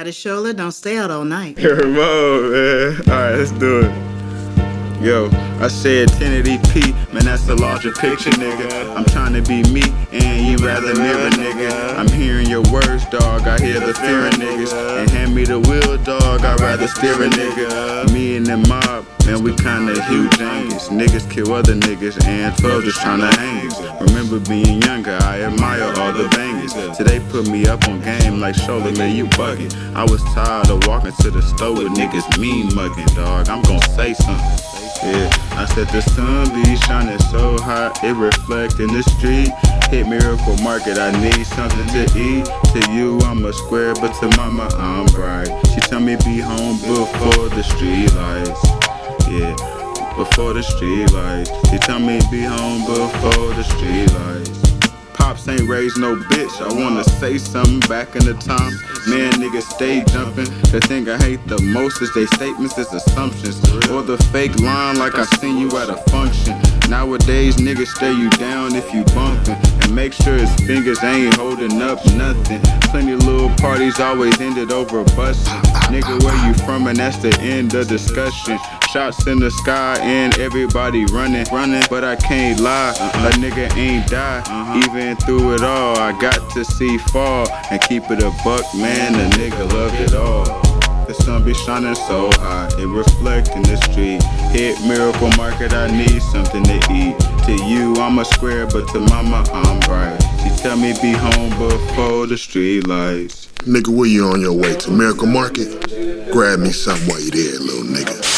Out of Shola, don't stay out all night. Come on, man. Alright, let's do it. Yo, I said 1080p, man, that's the larger picture, nigga. I'm trying to be me, and rather nigga. I'm hearing your words, dog. I hear the fear in niggas. And hand me the wheel, dog. I'd rather steer a nigga. Me and the mob, man, we kinda huge angles. Niggas kill other niggas, and 12 just tryna hang. us. Remember being younger, I admire all the bangers. Today put me up on game like shoulder, man, you bugging. I was tired of walking to the store with niggas mean mugging, dog. I'm gon' say something. Yeah, I said the sun be shining so hot, it reflect in the street. Hit Miracle Market, I need something to eat. To you, I'm a square, but to mama, I'm bright. She tell me be home before the street lights. Yeah, before the street lights. She tell me be home before the street lights. Pops ain't raised no bitch. I wanna say something back in the time. Man, niggas stay jumping. The thing I hate the most is they statements, is assumptions. Or the fake line like I seen you at a function. Nowadays, niggas stare you down if you bumpin'. And make sure his fingers ain't holding up nothing. Plenty of little parties always ended over bustin'. Nigga, where you from? And that's the end of discussion. Shots in the sky and everybody running, running. But I can't lie, a nigga ain't die. Uh-huh. Even through it all, I got to see fall and keep it a buck, man. The nigga loved it all. The sun be shining so hot, it reflect in the street. Hit Miracle Market, I need something to eat. To you, I'm a square, but to mama, I'm bright. She tell me be home before the street lights. Nigga, where you on your way to Miracle Market? Grab me something while you there, little nigga.